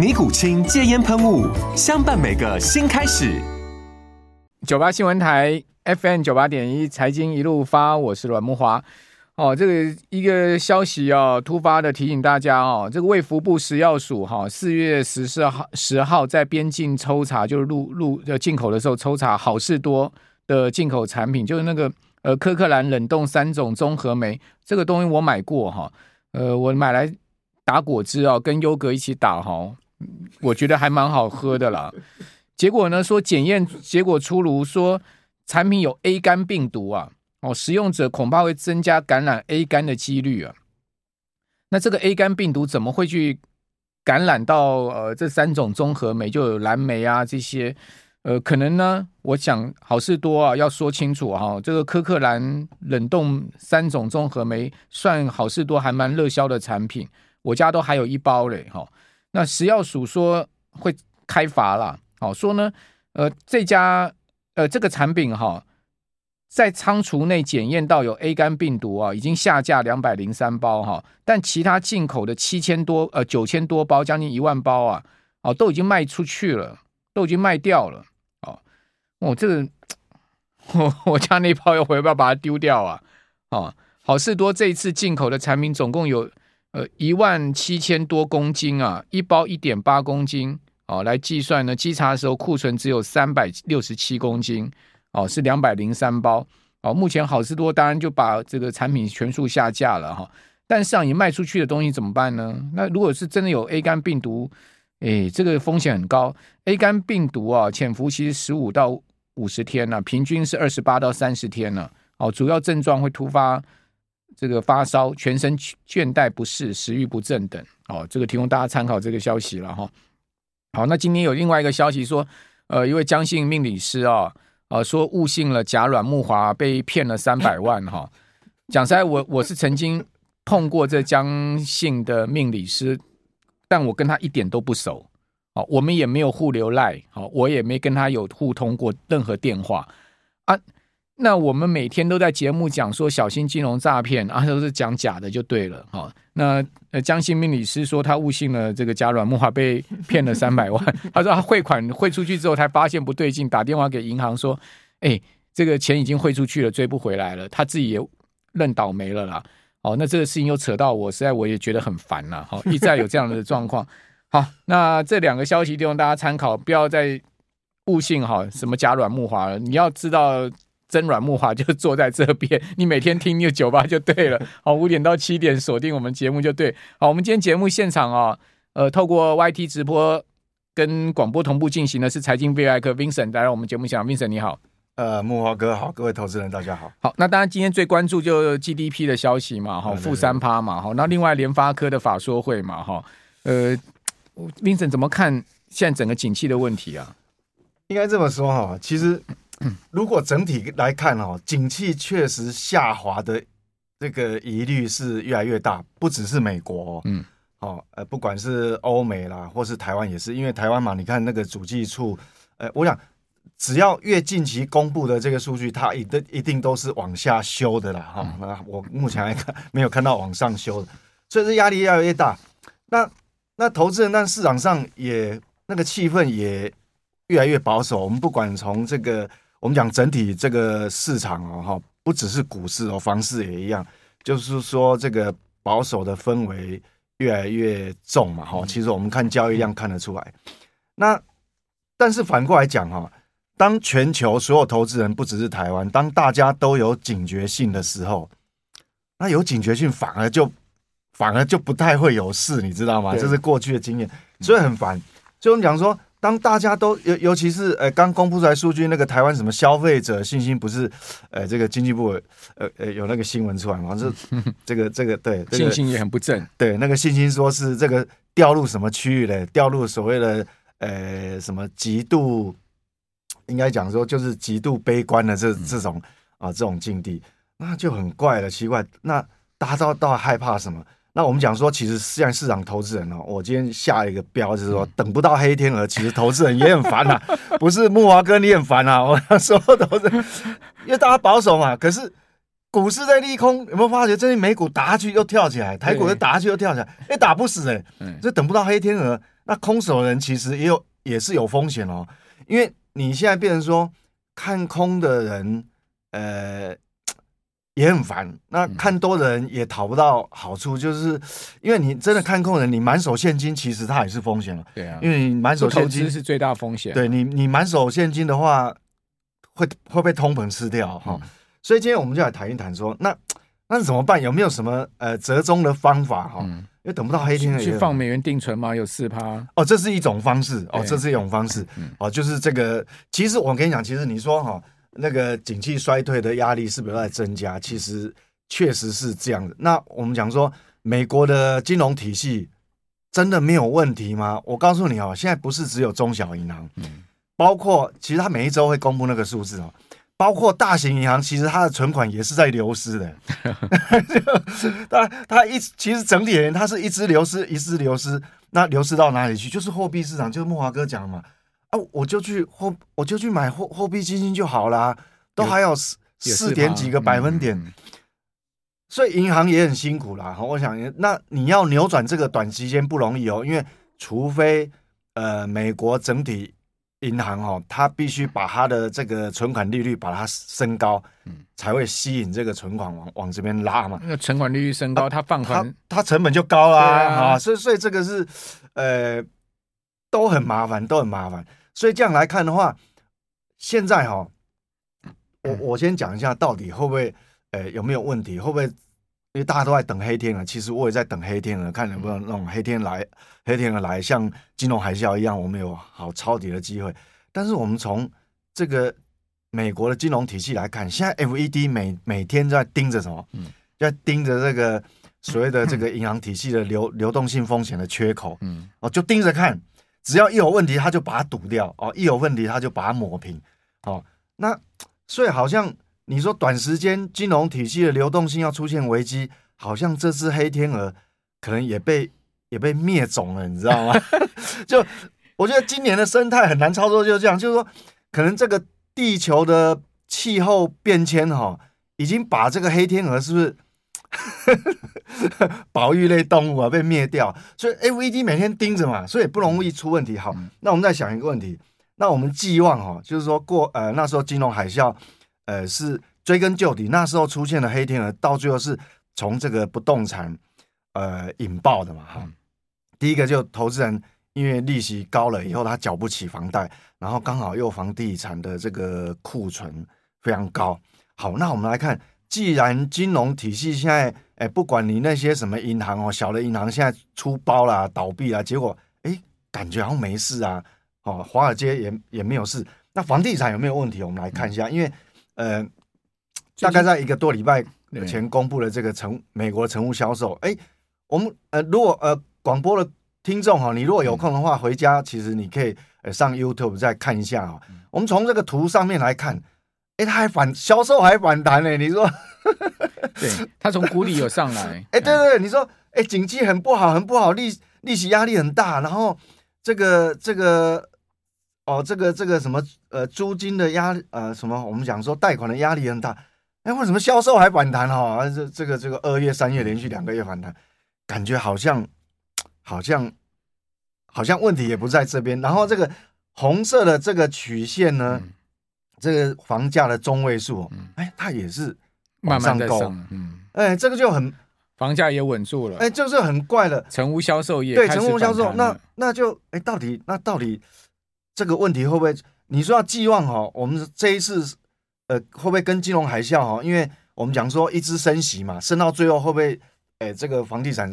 尼古清戒烟喷雾，相伴每个新开始。九八新闻台 FM 九八点一，财经一路发，我是阮慕华。哦，这个一个消息啊，突发的提醒大家哦，这个卫福部食药署哈，四月十四号十号在边境抽查，就是入入呃进口的时候抽查好事多的进口产品，就是那个呃科克兰冷冻三种综合酶，这个东西我买过哈，呃，我买来打果汁啊，跟优格一起打哈。我觉得还蛮好喝的啦，结果呢，说检验结果出炉，说产品有 A 肝病毒啊，哦，使用者恐怕会增加感染 A 肝的几率啊。那这个 A 肝病毒怎么会去感染到呃这三种综合酶，就有蓝莓啊这些，呃，可能呢，我想好事多啊要说清楚哈、这个科克兰冷冻三种综合酶算好事多还蛮热销的产品，我家都还有一包嘞哈。那食药署说会开罚了，好说呢，呃，这家呃这个产品哈，在仓储内检验到有 A 肝病毒啊，已经下架两百零三包哈，但其他进口的七千多呃九千多包，将近一万包啊，哦都已经卖出去了，都已经卖掉了，哦，我这个我 我家那包要回不要把它丢掉啊？哦，好事多这一次进口的产品总共有。呃，一万七千多公斤啊，一包一点八公斤哦，来计算呢，稽查的时候库存只有三百六十七公斤哦，是两百零三包哦。目前好事多当然就把这个产品全数下架了哈，但是啊，你卖出去的东西怎么办呢？那如果是真的有 A 肝病毒，哎，这个风险很高。A 肝病毒啊，潜伏期十五到五十天呢、平均是二十八到三十天呢、哦，主要症状会突发。这个发烧、全身倦怠不适、食欲不振等，哦，这个提供大家参考这个消息了哈。好，那今天有另外一个消息说，呃，一位江姓命理师啊，呃，说误信了假阮慕驊，被骗了三百万哈。讲实在，我我是曾经碰过这江姓的命理师，但我跟他一点都不熟，哦，我们也没有互留赖，好，我也没跟他有互通过任何电话啊。那我们每天都在节目讲说小心金融诈骗啊，都是讲假的就对了哈。那呃，江新命理师说他误信了这个假阮慕驊，被骗了 三百万。他说他汇款汇出去之后，才发现不对劲，打电话给银行说：“哎，这个钱已经汇出去了，追不回来了。”他自己也认倒霉了啦。哦，那这个事情又扯到我，实在我也觉得很烦了。哈，一再有这样的状况。好，那这两个消息就让大家参考，不要再误信哈什么假软木华了。你要知道。真软木华就坐在这边，你每天听那个酒吧就对了。好，五点到七点锁定我们节目就对。好，我们今天节目现场啊，呃，透过 YT 直播跟广播同步进行的是财经 VI 客 Vincent 来到我们节目现场，Vincent 你好。呃，木华哥好，各位投资人大家好。好，那当然今天最关注就 GDP 的消息嘛，哈，负三趴嘛，哈。那另外联发科的法说会嘛，哈，呃，Vincent 怎么看现在整个景气的问题啊？应该这么说哈，其实。如果整体来看哦，景气确实下滑的这个疑虑是越来越大，不只是美国，嗯，好，呃，不管是欧美啦，或是台湾也是，因为台湾嘛，你看那个主计处，呃，我想只要越近期公布的这个数据，它一定一定都是往下修的啦，哈，那我目前来看没有看到往上修的，所以这压力越来越大。那那投资人，那市场上也那个气氛也越来越保守。我们不管从这个。我们讲整体这个市场哦，哈，不只是股市哦，房市也一样，就是说这个保守的氛围越来越重嘛，哈。其实我们看交易量看得出来。那但是反过来讲哈，当全球所有投资人不只是台湾，当大家都有警觉性的时候，那有警觉性反而就反而就不太会有事，你知道吗？这是过去的经验，所以很烦。所以我们讲说。当大家都尤尤其是呃刚公布出来数据，那个台湾什么消费者信心不是呃这个经济部呃呃有那个新闻出来嘛？这 这个这个对、这个、信心也很不正，对那个信心说是这个掉入什么区域嘞？掉入所谓的呃什么极度应该讲说就是极度悲观的这这种啊这种境地，那就很怪了，奇怪，那大家都都害怕什么？那我们讲说，其实现在市场投资人哦，我今天下一个标就是说，等不到黑天鹅，其实投资人也很烦呐。不是木华哥你很烦啊，我说投资人，因为大家保守嘛。可是股市在利空，有没有发觉最近美股打下去又跳起来，台股又打下去又跳起来，哎，打不死哎。这等不到黑天鹅，那空手人其实也有也是有风险哦，因为你现在变成说看空的人，呃。也很烦，那看多人也讨不到好处，就是因为你真的看空人，你满手现金，其实它也是风险了。对啊，因为你满手现金是最大风险。对你，你满手现金的话，会会被通膨吃掉哈。嗯、所以今天我们就来谈一谈，说那那怎么办？有没有什么呃折中的方法哈？嗯、因为等不到黑天鹅，去放美元定存吗？有四趴哦，这是一种方式哦，这是一种方式、嗯、哦，就是这个。其实我跟你讲，其实你说哈。那个景气衰退的压力是不是在增加？其实确实是这样的。那我们讲说，美国的金融体系真的没有问题吗？我告诉你哦，现在不是只有中小银行，嗯，包括其实它每一周会公布那个数字哦，包括大型银行，其实它的存款也是在流失的。它它一其实整体而言，它是一直流失，一直流失。那流失到哪里去？就是货币市场，就是木华哥讲嘛。啊，我就去货，我就去买货货币基金就好啦，都还有四四点几个百分点，嗯、所以银行也很辛苦啦。我想，那你要扭转这个短时间不容易哦，因为除非呃美国整体银行哦，它必须把它的这个存款利率把它升高，嗯，才会吸引这个存款往往这边拉嘛。那存款利率升高，它放宽，它成本就高啦啊，啊，所以所以这个是呃都很麻烦，都很麻烦。所以这样来看的话，现在哈，我我先讲一下到底会不会，呃，有没有问题？会不会？因为大家都在等黑天鹅，其实我也在等黑天鹅，看能不能那种黑天来，黑天鹅来，像金融海啸一样，我们有好抄底的机会。但是我们从这个美国的金融体系来看，现在 FED 每每天在盯着什么？嗯，在盯着这个所谓的这个银行体系的流流动性风险的缺口，嗯，哦，就盯着看。只要一有问题，他就把它堵掉哦；一有问题，他就把它抹平哦。那所以好像你说短时间金融体系的流动性要出现危机，好像这只黑天鹅可能也被也被灭种了，你知道吗？就我觉得今年的生态很难操作，就是这样，就是说可能这个地球的气候变迁哈，已经把这个黑天鹅是不是？保育类动物啊，被灭掉，所以 FED 每天盯着嘛，所以不容易出问题。好，那我们再想一个问题，那我们寄望哈，就是说过呃那时候金融海啸，呃是追根究底，那时候出现了黑天鹅，到最后是从这个不动产呃引爆的嘛哈。第一个就投资人因为利息高了以后，他缴不起房贷，然后刚好又房地产的这个库存非常高。好，那我们来看。既然金融体系现在，哎，不管你那些什么银行哦，小的银行现在出包啦、倒闭啦，结果哎，感觉好像没事啊，哦，华尔街也也没有事。那房地产有没有问题？我们来看一下，嗯、因为呃，大概在一个多礼拜前公布了这个成美国的成屋销售，哎，我们呃，如果呃广播的听众哈，你如果有空的话，回家其实你可以呃上 YouTube 再看一下啊。我们从这个图上面来看。哎，他还反销售还反弹呢？你说，对，他从谷底有上来。哎，对对对，你说，哎，经济很不好，很不好，利利息压力很大，然后这个这个，哦，这个这个什么呃，租金的压力呃什么，我们讲说贷款的压力很大。哎，为什么销售还反弹哈？这这个这个二月三月连续两个月反弹，感觉好像好像好像问题也不在这边。然后这个红色的这个曲线呢？嗯这个房价的中位数，哎，它也是慢慢在上，嗯，哎，这个就很房价也稳住了，哎，就是很怪的。成屋销售业对成屋销售，那那就哎，到底那到底这个问题会不会？你说要寄望哈，我们这一次呃会不会跟金融海啸哈？因为我们讲说一直升息嘛，升到最后会不会哎这个房地产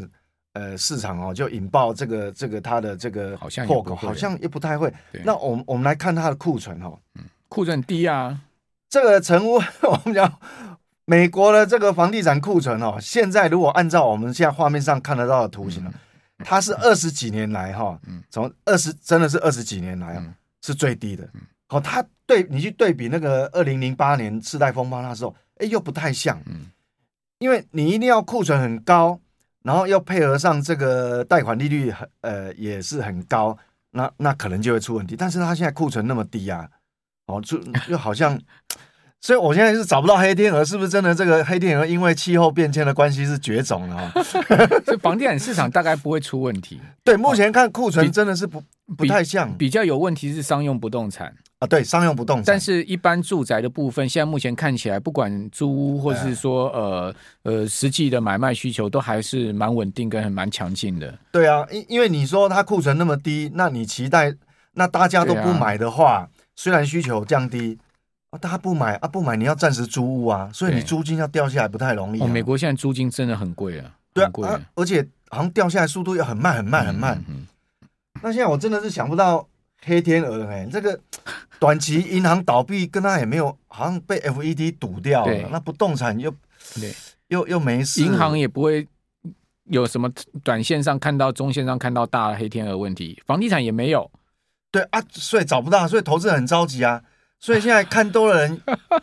呃市场哦就引爆这个这个它的这个破口，好像也不太会。那我们我们来看它的库存哈，嗯，库存低啊。这个成屋 我们讲美国的这个房地产库存哦，现在如果按照我们现在画面上看得到的图形，它是二十几年来哈，从二十真的是二十几年来啊是最低的。好，它对你去对比那个二零零八年次贷风暴那时候，哎，又不太像。因为你一定要库存很高。然后又配合上这个贷款利率很呃也是很高，那那可能就会出问题。但是他现在库存那么低啊，哦，就又好像，所以我现在是找不到黑天鹅，是不是真的这个黑天鹅因为气候变迁的关系是绝种了啊？所以房地产市场大概不会出问题。对，目前看库存真的是不不太像，比较有问题是商用不动产。啊，对，商用不动产，但是一般住宅的部分，现在目前看起来，不管租屋或是说呃呃实际的买卖需求，都还是蛮稳定跟蛮强劲的。对啊，因因为你说它库存那么低，那你期待那大家都不买的话，啊、虽然需求降低啊，大家不买啊不买，你要暂时租屋啊，所以你租金要掉下来不太容易、啊。哦，美国现在租金真的很贵啊，对啊，而且好像掉下来速度又很慢很慢很慢。嗯，嗯，嗯，那现在我真的是想不到。黑天鹅哎、欸，这个短期银行倒闭，跟他也没有，好像被 FED 堵掉了。那不动产又对又又没事，银行也不会有什么短线上看到、中线上看到大的黑天鹅问题，房地产也没有。对啊，所以找不到，所以投资人很着急啊。所以现在看多的人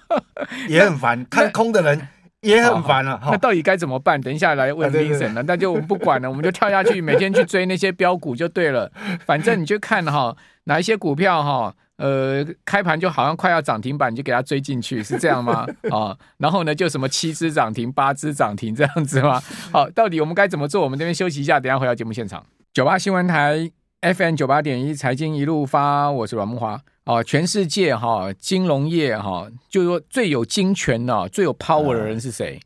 也很烦，看空的人。也很烦了，那到底该怎么办？等一下来问 Vincent 了，那就我们不管了，我们就跳下去，每天去追那些标股就对了。反正你就看哈，哪一些股票哈，呃，开盘就好像快要涨停板，你就给它追进去，是这样吗？啊，然后呢，就什么七只涨停、八只涨停这样子吗？好，到底我们该怎么做？我们这边休息一下，等一下回到节目现场。九八新闻台 FM 九八点一财经一路发，我是阮慕驊。哦，全世界哈金融业哈，就是说最有金权的、最有 power 的人是谁？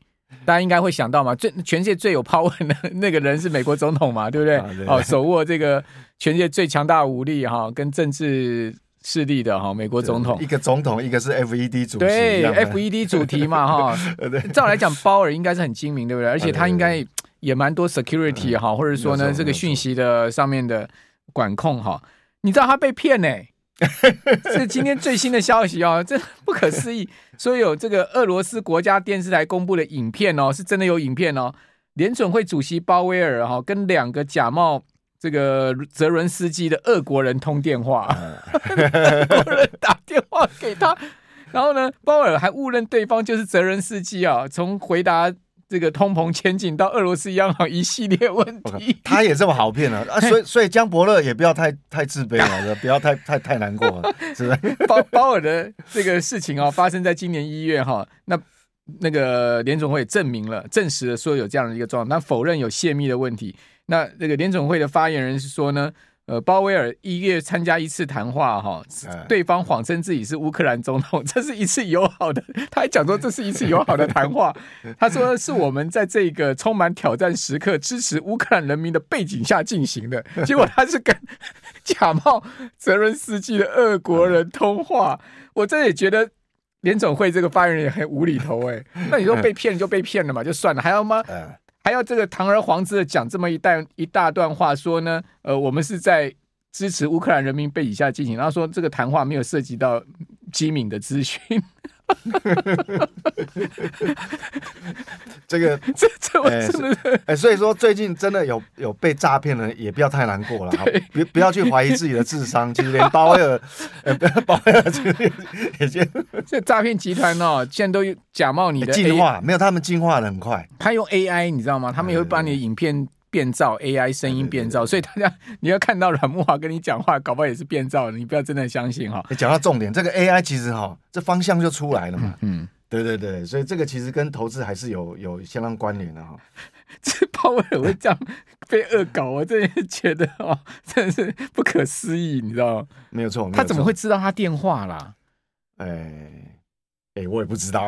大家应该会想到嘛，最全世界最有 power 的 那个人是美国总统嘛，对不对？哦，手握这个全世界最强大武力哈，跟政治势力的哈，美国总统，一个总统，一个是 FED 主席，对，FED 主题嘛哈。照来讲，鲍尔应该是很精明，对不对？而且他应该也蛮多 security 哈，或者说呢，这个讯息的上面的管控哈。你知道他被骗呢？是今天最新的消息哦，这不可思议。说有这个俄罗斯国家电视台公布的影片哦，是真的有影片哦。联准会主席鲍威尔哈跟两个假冒这个泽伦斯基的俄国人通电话，俄国人打电话给他，然后呢，鲍威尔还误认对方就是泽伦斯基啊，从回答。这个通膨前景到俄罗斯央行一系列问题，他也这么好骗了啊？所以 所以江伯乐也不要太太自卑了，不要太太太难过了，是不是？鲍鲍尔的这个事情哦，发生在今年一月哈，那那个联总会证明了，证实了说有这样的一个状况，那否认有泄密的问题。那这个联总会的发言人是说呢？呃，鲍威尔一月参加一次谈话，哈，对方谎称自己是乌克兰总统，这是一次友好的，他还讲说这是一次友好的谈话，他说是我们在这个充满挑战时刻支持乌克兰人民的背景下进行的，结果他是跟假冒泽伦斯基的俄国人通话，我真的也觉得联总会这个发言人也很无厘头哎，那你说被骗就被骗了嘛，就算了，还要吗？还要这个堂而皇之的讲这么一大一大段话，说呢，呃，我们是在支持乌克兰人民被以下进行，然后说这个谈话没有涉及到机敏的资讯。这个这这我真的哎、欸欸，所以说最近真的有有被诈骗的，也不要太难过了，不不要去怀疑自己的智商。其实连鲍威尔，呃，鲍威尔这也就 这诈骗集团哦，现在都假冒你的进化，没有他们进化的很快。他用 AI，你知道吗？他们也会把你的影片。变造 AI 声音变造，所以大家 你要看到阮木华跟你讲话，搞不好也是变造的，你不要真的相信哈。你讲到重点，这个 AI 其实哈，这方向就出来了嘛。嗯，对对对，所以这个其实跟投资还是有有相当关联的哈。这鲍威尔会这样被恶搞，我真的觉得哦，真的是不可思议，你知道吗？没有错，他怎么会知道他电话啦？哎。哎、欸，我也不知道，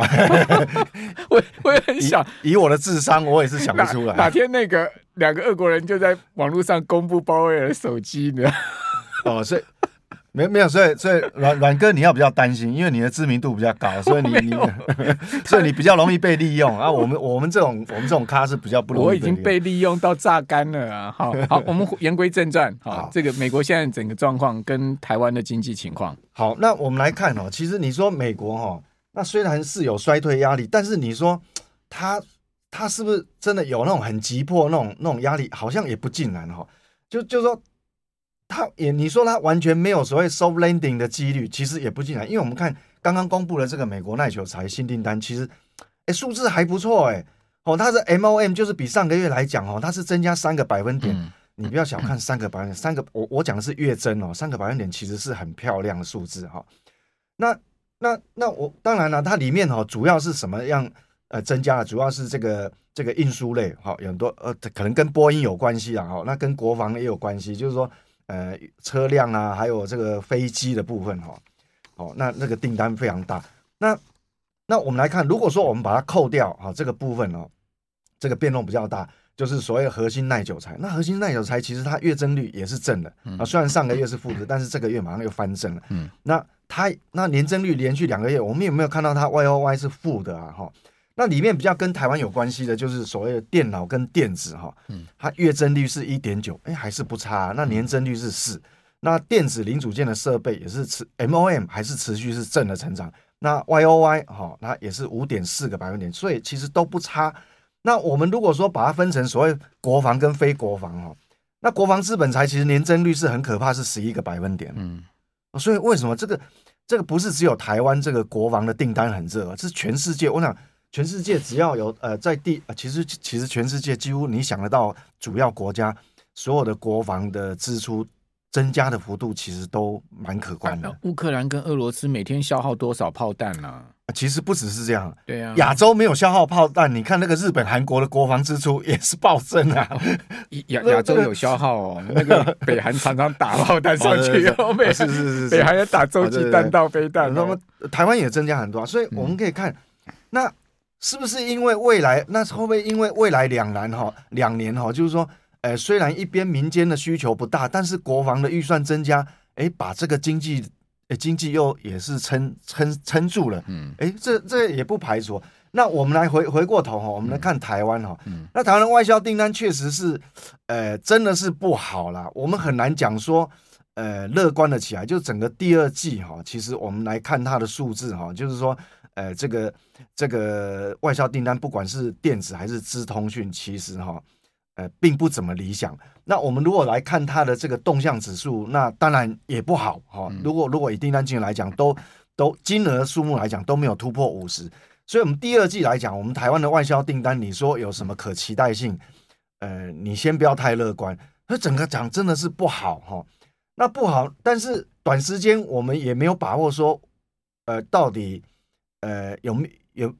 我我也很想以，以我的智商，我也是想不出来。哪，哪天那个两个俄国人就在网络上公布鲍威尔的手机呢？哦，所以没没有，所以所以阮阮哥你要比较担心，因为你的知名度比较高，所以你你 所以你比较容易被利用啊。我们我们这种我们这种咖是比较不容易。我已经被利用到榨干了啊！好好，我们言归正传。好，好这个美国现在整个状况跟台湾的经济情况。好，那我们来看哦。其实你说美国哈，那虽然是有衰退压力，但是你说他他是不是真的有那种很急迫那种那种压力？好像也不尽然哈。就就说。他也你说他完全没有所谓 soft landing 的几率，其实也不尽然，因为我们看刚刚公布了这个美国耐久材新订单，其实哎数字还不错哎，哦，它是 MOM 就是比上个月来讲哦，它是增加三个百分点，嗯、你不要小看三个百分点，三个我我讲的是月增哦，三个百分点其实是很漂亮的数字哈。那那那我当然了，它里面哈主要是什么样呃增加了，主要是这个这个运输类哈，有很多呃可能跟波音有关系啊哈，那跟国防也有关系，就是说。呃，车辆啊，还有这个飞机的部分哈，哦，那那个订单非常大。那那我们来看，如果说我们把它扣掉啊，这个部分哦，这个变动比较大，就是所谓核心耐久材。那核心耐久材其实它月增率也是正的啊，虽然上个月是负的，但是这个月马上又翻正了。嗯，那它那年增率连续两个月，我们有没有看到它 Y O Y 是负的啊？哈。那里面比较跟台湾有关系的，就是所谓的电脑跟电子哈，嗯，它月增率是一点九，哎，还是不差。那年增率是四，那电子零组件的设备也是持 MOM 还是持续是正的成长。那 YOY 哈，那也是五点四个百分点，所以其实都不差。那我们如果说把它分成所谓国防跟非国防哈，那国防资本财其实年增率是很可怕，是十一个百分点，嗯，所以为什么这个这个不是只有台湾这个国防的订单很热，是全世界，我想。全世界只要有呃在地，其实其实全世界几乎你想得到主要国家所有的国防的支出增加的幅度，其实都蛮可观的。乌克兰跟俄罗斯每天消耗多少炮弹呢？啊，其实不只是这样。对啊，亚洲没有消耗炮弹，你看那个日本、韩国的国防支出也是暴增啊。亚亚洲有消耗哦，那个北韩常常打炮弹上去哦，北是是是，北韩也打洲际弹道飞弹。那么台湾也增加很多，所以我们可以看那。是不是因为未来？那会不会因为未来两年哈，两年哈，就是说，呃，虽然一边民间的需求不大，但是国防的预算增加，哎，把这个经济，呃，经济又也是撑撑撑住了，嗯，哎，这这也不排除。那我们来回回过头哈，我们来看台湾哈，嗯，那台湾的外销订单确实是，呃，真的是不好啦。我们很难讲说，呃，乐观的起来。就整个第二季哈，其实我们来看它的数字哈，就是说。呃，这个这个外销订单，不管是电子还是资通讯，其实哈，呃，并不怎么理想。那我们如果来看它的这个动向指数，那当然也不好哈。如果如果以订单金额来讲，都都金额数目来讲都没有突破五十。所以，我们第二季来讲，我们台湾的外销订单，你说有什么可期待性？呃，你先不要太乐观。那整个讲真的是不好哈。那不好，但是短时间我们也没有把握说，呃，到底。呃，有没有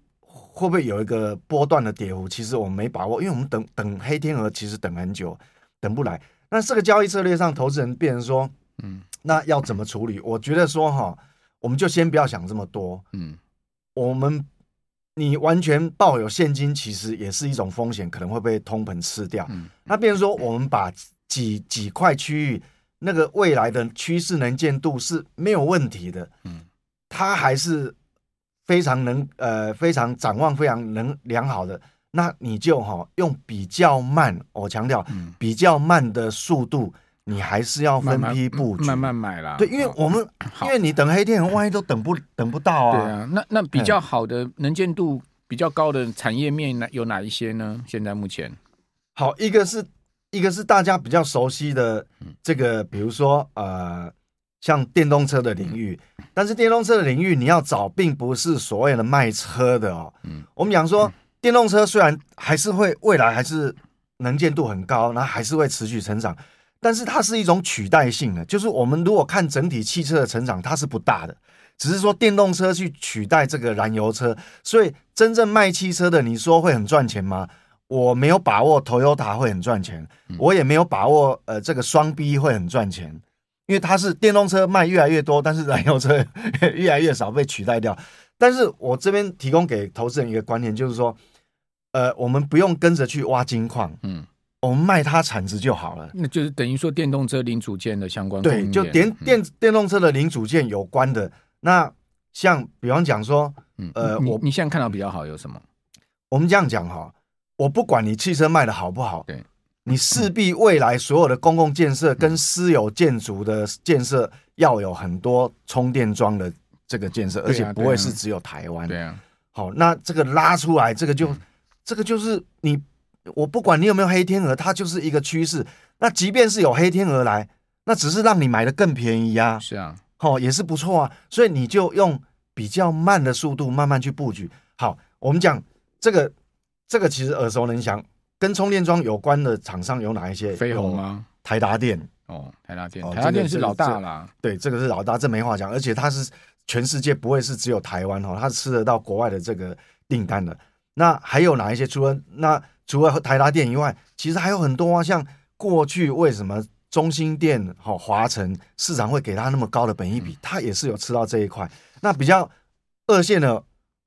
会不会有一个波段的跌幅？其实我们没把握，因为我们等等黑天鹅，其实等很久，等不来。那这个交易策略上，投资人变成说，嗯，那要怎么处理？我觉得说哈，我们就先不要想这么多，嗯，我们你完全抱有现金，其实也是一种风险，可能会被通膨吃掉。嗯，那变成说，我们把几几块区域那个未来的趋势能见度是没有问题的，嗯，它还是。非常能呃，非常展望非常能良好的，那你就哈、哦、用比较慢，我强调比较慢的速度，嗯、你还是要分批布局，慢慢买啦。对，因为我们因为你等黑天鹅，万一都等不等不到啊。对啊，那那比较好的能见度比较高的产业面哪有哪一些呢？现在目前，好，一个是一个是大家比较熟悉的这个，比如说呃。像电动车的领域，但是电动车的领域你要找，并不是所谓的卖车的哦。嗯，我们讲说电动车虽然还是会未来还是能见度很高，那还是会持续成长，但是它是一种取代性的，就是我们如果看整体汽车的成长，它是不大的，只是说电动车去取代这个燃油车，所以真正卖汽车的，你说会很赚钱吗？我没有把握，Toyota 会很赚钱，我也没有把握，呃，这个双 B 会很赚钱。因为它是电动车卖越来越多，但是燃油车 越来越少被取代掉。但是我这边提供给投资人一个观念，就是说，呃，我们不用跟着去挖金矿，嗯，我们卖它产值就好了。那就是等于说电动车零组件的相关对，就电电电动车的零组件有关的。那像比方讲说，呃，你我你现在看到比较好有什么？我们这样讲哈，我不管你汽车卖的好不好，对，你势必未来所有的公共建设跟私有建筑的建设要有很多充电桩的这个建设，而且不会是只有台湾。对啊。好，那这个拉出来，这个就这个就是你，我不管你有没有黑天鹅，它就是一个趋势。那即便是有黑天鹅来，那只是让你买的更便宜啊。是啊，好，也是不错啊。所以你就用比较慢的速度慢慢去布局。好，我们讲。这个这个其实耳熟能详，跟充电桩有关的厂商有哪一些？飞鸿啊？台达电哦，台达电，台达电是老大啦。对，这个是老大，这没话讲。而且它是全世界不会是只有台湾哦，它是吃得到国外的这个订单的。那还有哪一些？除了那除了台达电以外，其实还有很多啊。像过去为什么中心店、好华城市场会给它那么高的本益比？它也是有吃到这一块。那比较二线的。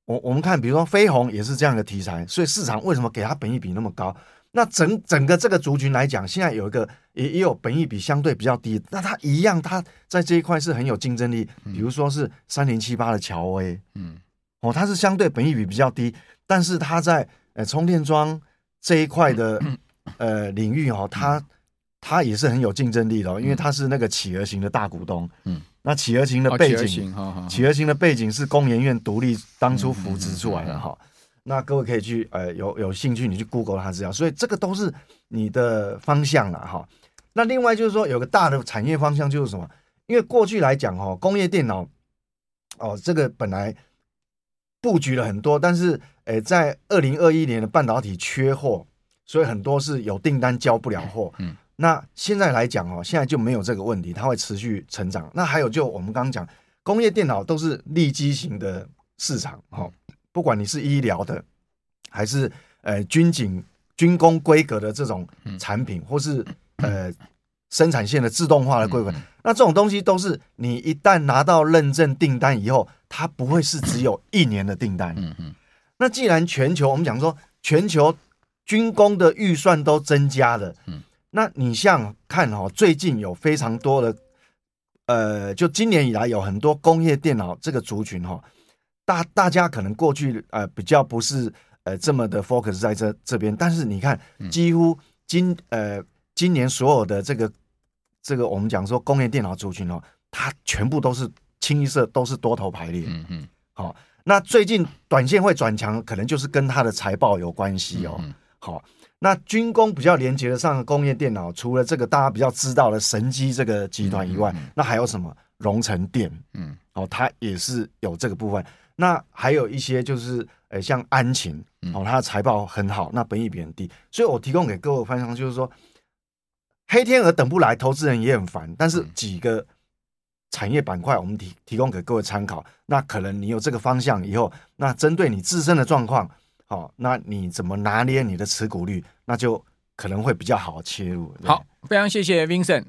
我我们看，比如说飞鸿也是这样的题材，所以市场为什么给它本益比那么高？那整整个这个族群来讲，现在有一个也也有本益比相对比较低，那它一样，它在这一块是很有竞争力。比如说是三零七八的乔威，嗯，哦，它是相对本益比比较低，但是它在呃充电桩这一块的呃领域哦，它它也是很有竞争力的，因为它是那个企鹅型的大股东，嗯。那企鹅型的背景，哦、企鹅型的背景是工研院独立当初扶植出来的哈。那各位可以去呃有有兴趣你去 Google 它资料，所以这个都是你的方向了哈。那另外就是说有个大的产业方向就是什么？因为过去来讲哈，工业电脑哦这个本来布局了很多，但是诶在二零二一年的半导体缺货，所以很多是有订单交不了货。嗯。那现在来讲哦，现在就没有这个问题，它会持续成长。那还有就我们刚刚讲，工业电脑都是利基型的市场，哈，不管你是医疗的，还是呃军警、军工规格的这种产品，或是呃生产线的自动化的规格，那这种东西都是你一旦拿到认证订单以后，它不会是只有一年的订单。嗯嗯。那既然全球我们讲说全球军工的预算都增加了，嗯。那你像看哈，最近有非常多的，呃，就今年以来有很多工业电脑这个族群哈，大大家可能过去呃比较不是呃这么的 focus 在这这边，但是你看几乎今呃今年所有的这个这个我们讲说工业电脑族群哦，它全部都是清一色都是多头排列，嗯嗯，好，那最近短线会转强，可能就是跟它的财报有关系哦，好。那军工比较连接的上的工业电脑，除了这个大家比较知道的神机这个集团以外，嗯嗯、那还有什么荣成电？嗯，哦，它也是有这个部分。那还有一些就是，呃，像安勤，哦，它的财报很好，那本益比很低。所以我提供给各位方向就是说，黑天鹅等不来，投资人也很烦。但是几个产业板块，我们提提供给各位参考。那可能你有这个方向以后，那针对你自身的状况。哦，那你怎么拿捏你的持股率，那就可能会比较好切入。好，非常谢谢 Vincent。